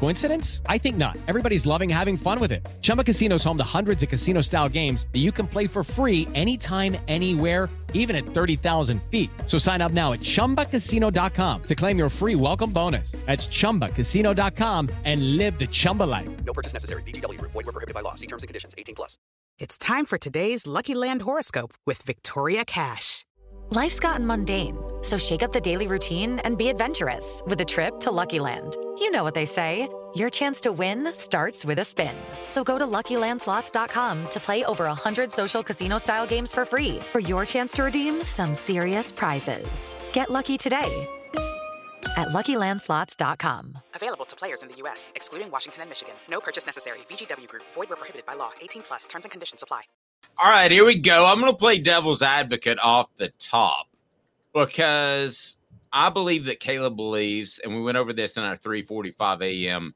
Coincidence? I think not. Everybody's loving having fun with it. Chumba Casino is home to hundreds of casino-style games that you can play for free anytime, anywhere, even at 30,000 feet. So sign up now at ChumbaCasino.com to claim your free welcome bonus. That's ChumbaCasino.com and live the Chumba life. No purchase necessary. VGW. Void were prohibited by law. See terms and conditions. 18 plus. It's time for today's Lucky Land horoscope with Victoria Cash. Life's gotten mundane, so shake up the daily routine and be adventurous with a trip to Lucky Land. You know what they say. Your chance to win starts with a spin. So go to LuckyLandSlots.com to play over 100 social casino-style games for free for your chance to redeem some serious prizes. Get lucky today at LuckyLandSlots.com. Available to players in the U.S., excluding Washington and Michigan. No purchase necessary. VGW Group. Void where prohibited by law. 18 plus. Terms and conditions apply. All right, here we go. I'm going to play devil's advocate off the top because I believe that Caleb believes, and we went over this in our 3:45 a.m.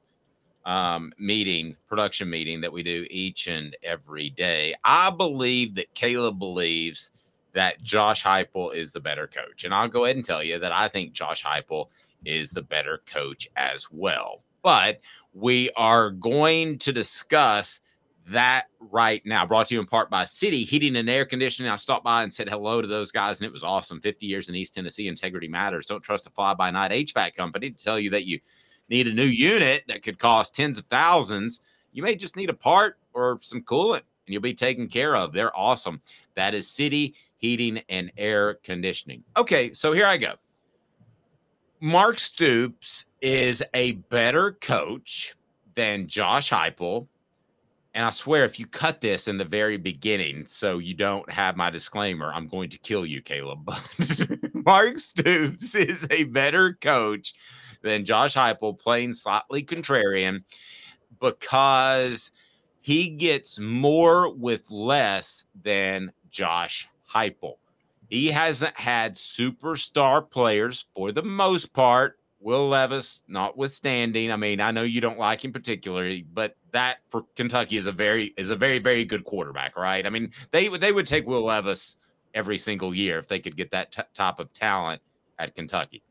Um, meeting, production meeting that we do each and every day. I believe that Caleb believes that Josh Heupel is the better coach, and I'll go ahead and tell you that I think Josh Heupel is the better coach as well. But we are going to discuss that right now. Brought to you in part by City Heating and Air Conditioning. I stopped by and said hello to those guys, and it was awesome. 50 years in East Tennessee, integrity matters. Don't trust a fly by night HVAC company to tell you that you need a new unit that could cost tens of thousands. You may just need a part or some coolant, and you'll be taken care of. They're awesome. That is City Heating and Air Conditioning. Okay, so here I go. Mark Stoops is a better coach than Josh Heupel and I swear, if you cut this in the very beginning, so you don't have my disclaimer, I'm going to kill you, Caleb. But Mark Stoops is a better coach than Josh Heupel, playing slightly contrarian, because he gets more with less than Josh Heupel. He hasn't had superstar players for the most part. Will Levis, notwithstanding, I mean, I know you don't like him particularly, but that for Kentucky is a very is a very very good quarterback, right? I mean, they they would take Will Levis every single year if they could get that t- top of talent at Kentucky.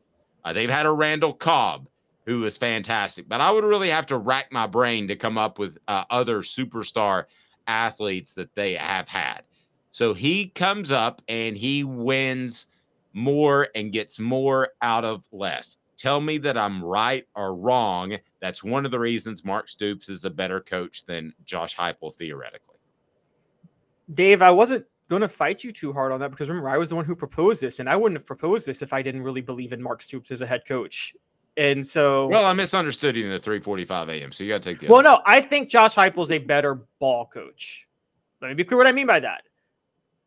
Uh, they've had a Randall Cobb who is fantastic, but I would really have to rack my brain to come up with uh, other superstar athletes that they have had. So he comes up and he wins more and gets more out of less. Tell me that I'm right or wrong. That's one of the reasons Mark Stoops is a better coach than Josh Heupel theoretically. Dave, I wasn't going to fight you too hard on that because remember, I was the one who proposed this, and I wouldn't have proposed this if I didn't really believe in Mark Stoops as a head coach. And so, well, I misunderstood you in the 3:45 a.m. So you got to take the. Well, no, I think Josh Heupel is a better ball coach. Let me be clear what I mean by that.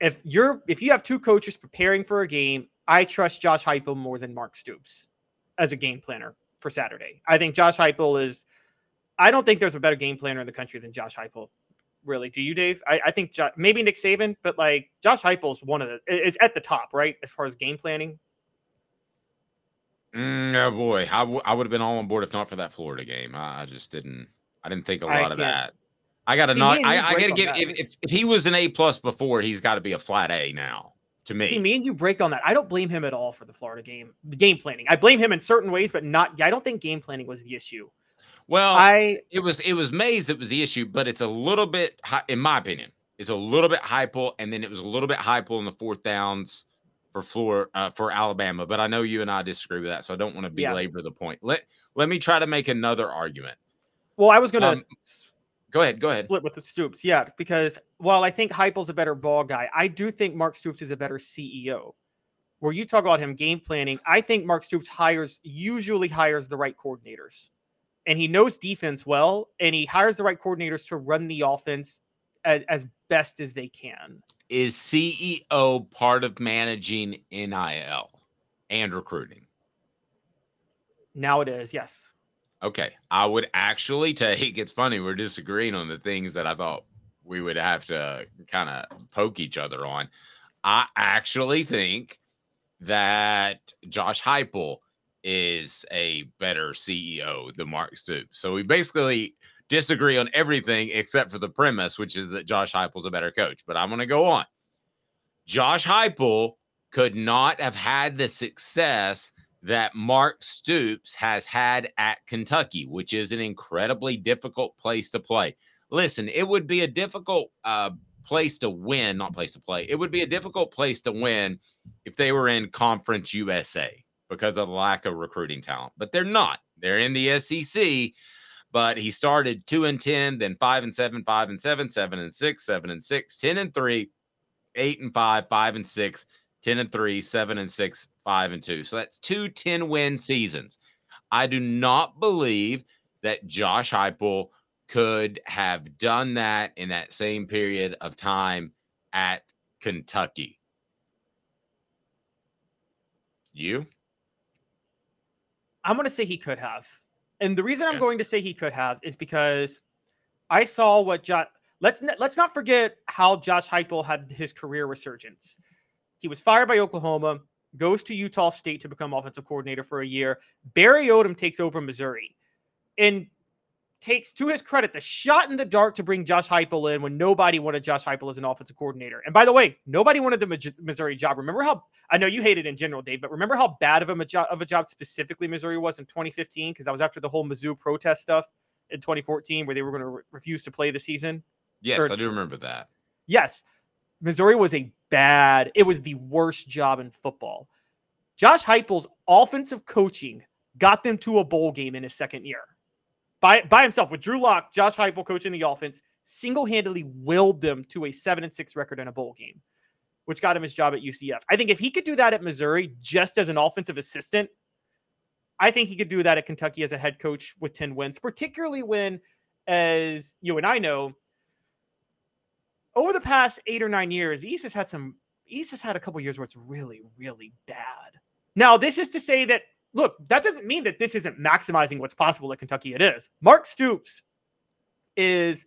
If you're if you have two coaches preparing for a game, I trust Josh Heupel more than Mark Stoops as a game planner for Saturday. I think Josh Heupel is. I don't think there's a better game planner in the country than Josh Heupel. Really, do you, Dave? I, I think jo- maybe Nick Saban, but like Josh Heupel is one of the. It's at the top, right, as far as game planning. Mm, oh boy, I, w- I would have been all on board if not for that Florida game. I, I just didn't. I didn't think a lot of that. I got to not. I, I got to give. If, if, if he was an A plus before, he's got to be a flat A now to me. See, me and you break on that. I don't blame him at all for the Florida game, the game planning. I blame him in certain ways, but not. I don't think game planning was the issue. Well, I it was it was Mays that was the issue, but it's a little bit, in my opinion, it's a little bit Heupel, and then it was a little bit Heupel in the fourth downs for floor uh, for Alabama. But I know you and I disagree with that, so I don't want to belabor yeah. the point. Let let me try to make another argument. Well, I was going to. Um, Go ahead. Go ahead. Split with the Stoops. Yeah. Because while I think Heupel's a better ball guy, I do think Mark Stoops is a better CEO. Where you talk about him game planning, I think Mark Stoops hires, usually hires the right coordinators. And he knows defense well, and he hires the right coordinators to run the offense as, as best as they can. Is CEO part of managing NIL and recruiting? Now it is, yes. Okay. I would actually take it's funny, we're disagreeing on the things that I thought we would have to kind of poke each other on. I actually think that Josh Heupel is a better CEO than Mark Stoops. So we basically disagree on everything except for the premise, which is that Josh Heupel's a better coach. But I'm going to go on. Josh Heupel could not have had the success that Mark Stoops has had at Kentucky, which is an incredibly difficult place to play. Listen, it would be a difficult uh, place to win, not place to play. It would be a difficult place to win if they were in Conference USA because of the lack of recruiting talent, but they're not. They're in the SEC. But he started two and 10, then five and seven, five and seven, seven and six, seven and six, 10 and three, eight and five, five and six, 10 and three, seven and six, five and two. So that's two 10 win seasons. I do not believe that Josh Heupel could have done that in that same period of time at Kentucky. You? I'm going to say he could have. And the reason I'm going to say he could have is because I saw what Josh. Let's let's not forget how Josh Heupel had his career resurgence. He was fired by Oklahoma, goes to Utah State to become offensive coordinator for a year. Barry Odom takes over Missouri, and takes to his credit the shot in the dark to bring Josh Heupel in when nobody wanted Josh Heupel as an offensive coordinator. And by the way, nobody wanted the Missouri job. Remember how I know you hated in general, Dave, but remember how bad of a job of a job specifically Missouri was in 2015 because that was after the whole Mizzou protest stuff in 2014 where they were going to re- refuse to play the season. Yes, or, I do remember that. Yes, Missouri was a bad. It was the worst job in football. Josh Heupel's offensive coaching got them to a bowl game in his second year by by himself with Drew Lock, Josh Heupel coaching the offense, single-handedly willed them to a seven and six record in a bowl game, which got him his job at UCF. I think if he could do that at Missouri just as an offensive assistant, I think he could do that at Kentucky as a head coach with 10 wins, particularly when, as you and I know, over the past eight or nine years, the East has had some East has had a couple years where it's really, really bad. Now, this is to say that look, that doesn't mean that this isn't maximizing what's possible at Kentucky. It is. Mark Stoops is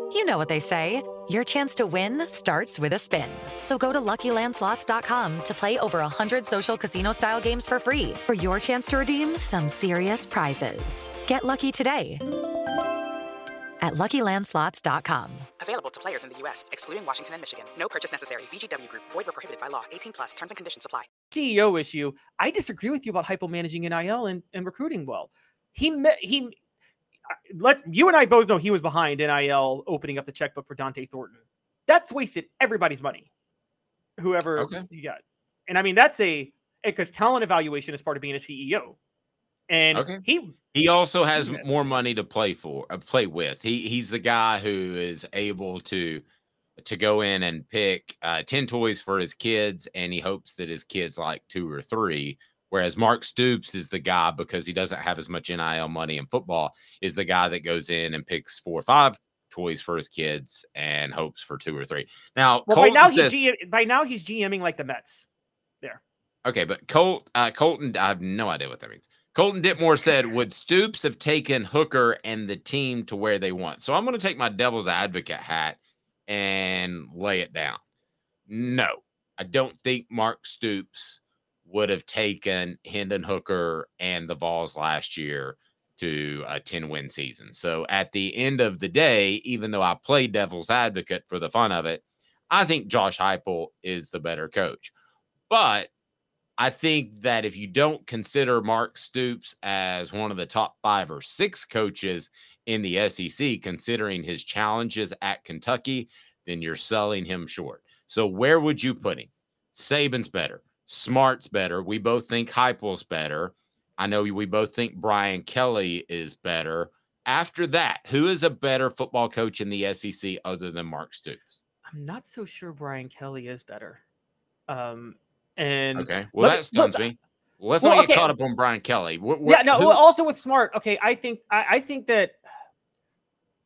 You know what they say. Your chance to win starts with a spin. So go to LuckyLandSlots.com to play over 100 social casino-style games for free for your chance to redeem some serious prizes. Get lucky today at LuckyLandSlots.com. Available to players in the U.S., excluding Washington and Michigan. No purchase necessary. VGW Group. Void were prohibited by law. 18 plus. Terms and conditions apply. CEO issue. I disagree with you about Heupel managing NIL and, and recruiting well. He met he let you and I both know he was behind NIL opening up the checkbook for Dont'e Thornton. That's wasted everybody's money. Whoever Okay. you got. And I mean that's a because talent evaluation is part of being a CEO. And Okay. he He also has Yes. more money to play for, uh, play with. He he's the guy who is able to to go in and pick uh, ten toys for his kids, and he hopes that his kids like two or three. Whereas Mark Stoops is the guy because he doesn't have as much NIL money in football. Is the guy that goes in and picks four or five toys for his kids and hopes for two or three. Now, well by now says, he's GM, by now he's GMing like the Mets. There. Okay, but Colt, uh, Colton, I have no idea what that means. Colton Ditmore said, "Would Stoops have taken Hooker and the team to where they want?" So I'm going to take my devil's advocate hat and lay it down. No, I don't think Mark Stoops would have taken Hendon Hooker and the Vols last year to a 10 win season. So at the end of the day, even though I play devil's advocate for the fun of it, I think Josh Heupel is the better coach. But I think that if you don't consider Mark Stoops as one of the top five or six coaches in the SEC, considering his challenges at Kentucky, then you're selling him short. So where would you put him? Saban's better. Smart's better. We both think Heupel's better. I know we both think Brian Kelly is better. After that, who is a better football coach in the SEC other than Mark Stoops? I'm not so sure Brian Kelly is better. Um, and okay, well that stuns me. Well, let's well, not get okay. caught up on Brian Kelly. Wh- wh- yeah, no. who- well, also with Smart, okay. I think I, I think that.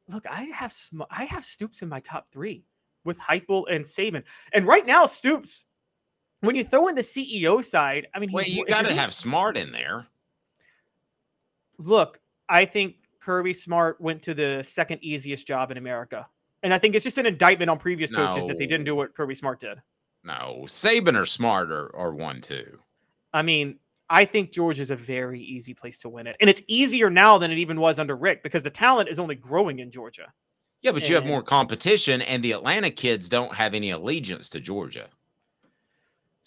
Look, I have Sm- I have Stoops in my top three with Heupel and Saban, and right now Stoops. When you throw in the CEO side, I mean, wait—you got to have Smart in there. look, I think Kirby Smart went to the second easiest job in America. And I think it's just an indictment on previous coaches that they didn't do what Kirby Smart did. No, Saban or Smart are, are one too. I mean, I think Georgia is a very easy place to win it. And it's easier now than it even was under Richt because the talent is only growing in Georgia. Yeah, but you have more competition, and the Atlanta kids don't have any allegiance to Georgia.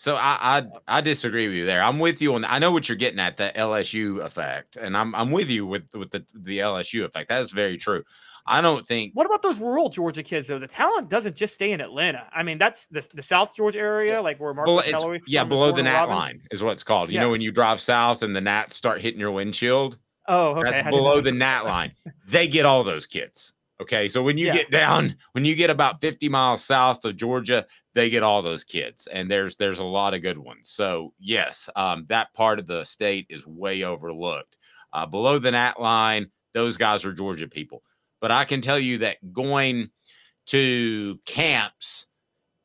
So I, I I disagree with you there. I'm with you on. I know what you're getting at the LSU effect, and I'm I'm with you with with the the LSU effect. That is very true. I don't think What about those rural Georgia kids though? The talent doesn't just stay in Atlanta. I mean, that's the, the South Georgia area, like where Marcus it's- Callaway. yeah, below the Nat Robins. line is what it's called. You Yeah. know, when you drive south and the gnats start hitting your windshield, Oh, okay. That's below the Gnat line. They get all those kids. Okay, so when you Yeah. get down, when you get about 50 miles south of Georgia, they get all those kids, and there's there's a lot of good ones. So yes, um, that part of the state is way overlooked. Uh, below the Gnat line, those guys are Georgia people. But I can tell you that going to camps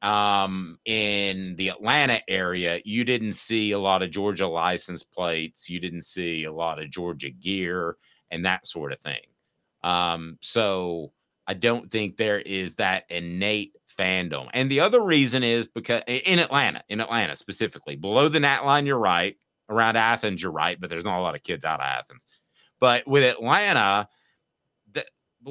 um, in the Atlanta area, you didn't see a lot of Georgia license plates. You didn't see a lot of Georgia gear and that sort of thing. Um, so I don't think there is that innate fandom. And the other reason is because in Atlanta, in Atlanta specifically, below the Gnat line, you're right. Around Athens, you're right, but there's not a lot of kids out of Athens. But with Atlanta,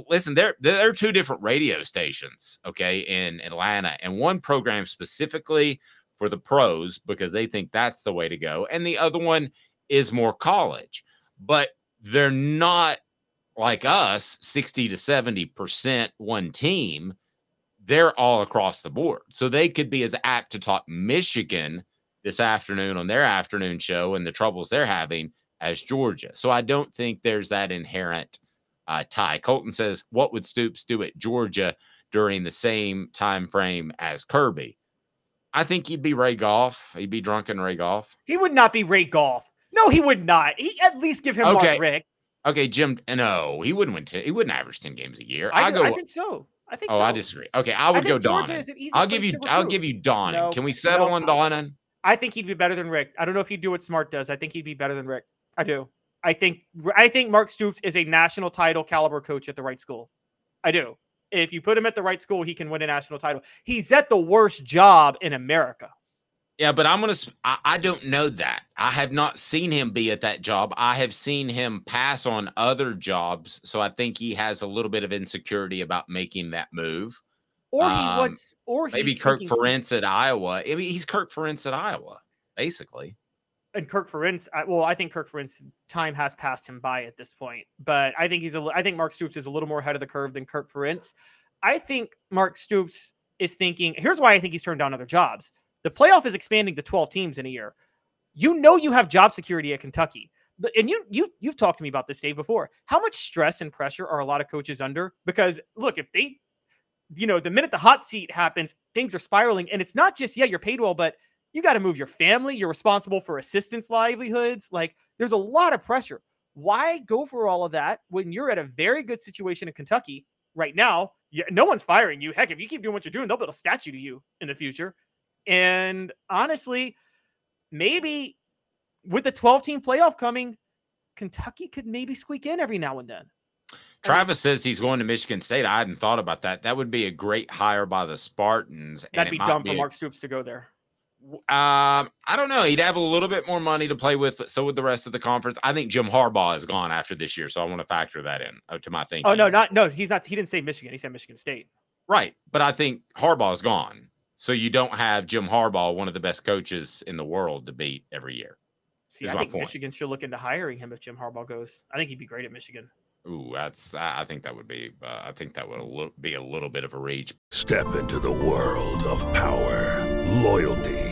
listen, there there are two different radio stations, okay, in Atlanta, and one program specifically for the pros because they think that's the way to go, and the other one is more college, but they're not like us, 60 to 70% one team. They're all across the board. So they could be as apt to talk Michigan this afternoon on their afternoon show and the troubles they're having as Georgia. So I don't think there's that inherent uh, tie. Colton says, "What would Stoops do at Georgia during the same time frame as Kirby?" I think he'd be Ray Goff. He'd be drunken Ray Goff. He would not be Ray Goff. No, he would not. He at least give him Okay. Mark Richt. Okay, Jim. Uh, no, he wouldn't win. 10, he wouldn't average ten games a year. I, I go. I think so. I think oh, so. I disagree. Okay, I would I go think Georgia is an easy I'll give you. I'll give you Donnan. No, Can we settle no, on Donnan? I think he'd be better than Richt. I don't know if he'd do what Smart does. I think he'd be better than Richt. I do. I think I think Mark Stoops is a national title caliber coach at the right school. I do. If you put him at the right school, he can win a national title. He's at the worst job in America. Yeah, but I'm gonna. I don't know that. I have not seen him be at that job. I have seen him pass on other jobs, so I think he has a little bit of insecurity about making that move. Or he Um, wants or Maybe Kirk Ferentz at Iowa. I mean, he's Kirk Ferentz at Iowa, basically. and Kirk Ferentz. Well, I think Kirk Ferentz time has passed him by at this point, but I think he's a. I think Mark Stoops is a little more ahead of the curve than Kirk Ferentz. I think Mark Stoops is thinking. Here's why I think he's turned down other jobs. The playoff is expanding to 12 teams in a year. You know you have job security at Kentucky. And you you you've talked to me about this Dave before. How much stress and pressure are a lot of coaches under? Because look, if they you know, the minute the hot seat happens, things are spiraling. And it's not just, yeah, you're paid well, but you got to move your family. You're responsible for assistants' livelihoods. Like, there's a lot of pressure. Why go for all of that when you're at a very good situation in Kentucky right now? Yeah, no one's firing you. Heck, if you keep doing what you're doing, they'll build a statue to you in the future. And honestly, maybe with the 12 team playoff coming, Kentucky could maybe squeak in every now and then. Travis says he's going to Michigan State. I hadn't thought about that. That would be a great hire by the Spartans. That'd be dumb for a- Mark Stoops to go there. Um, I don't know. He'd have a little bit more money to play with, but so would the rest of the conference. I think Jim Harbaugh is gone after this year, so I want to factor that in uh, to my thinking. Oh no, not no. He's not. He didn't say Michigan. He said Michigan State. right. But I think Harbaugh is gone, so you don't have Jim Harbaugh, one of the best coaches in the world, to beat every year. See, Is I my think point. Michigan should look into hiring him if Jim Harbaugh goes. I think he'd be great at Michigan. Ooh, that's. I I think that would be. Uh, I think that would a little, be a little bit of a reach. Step into the world of power, loyalty,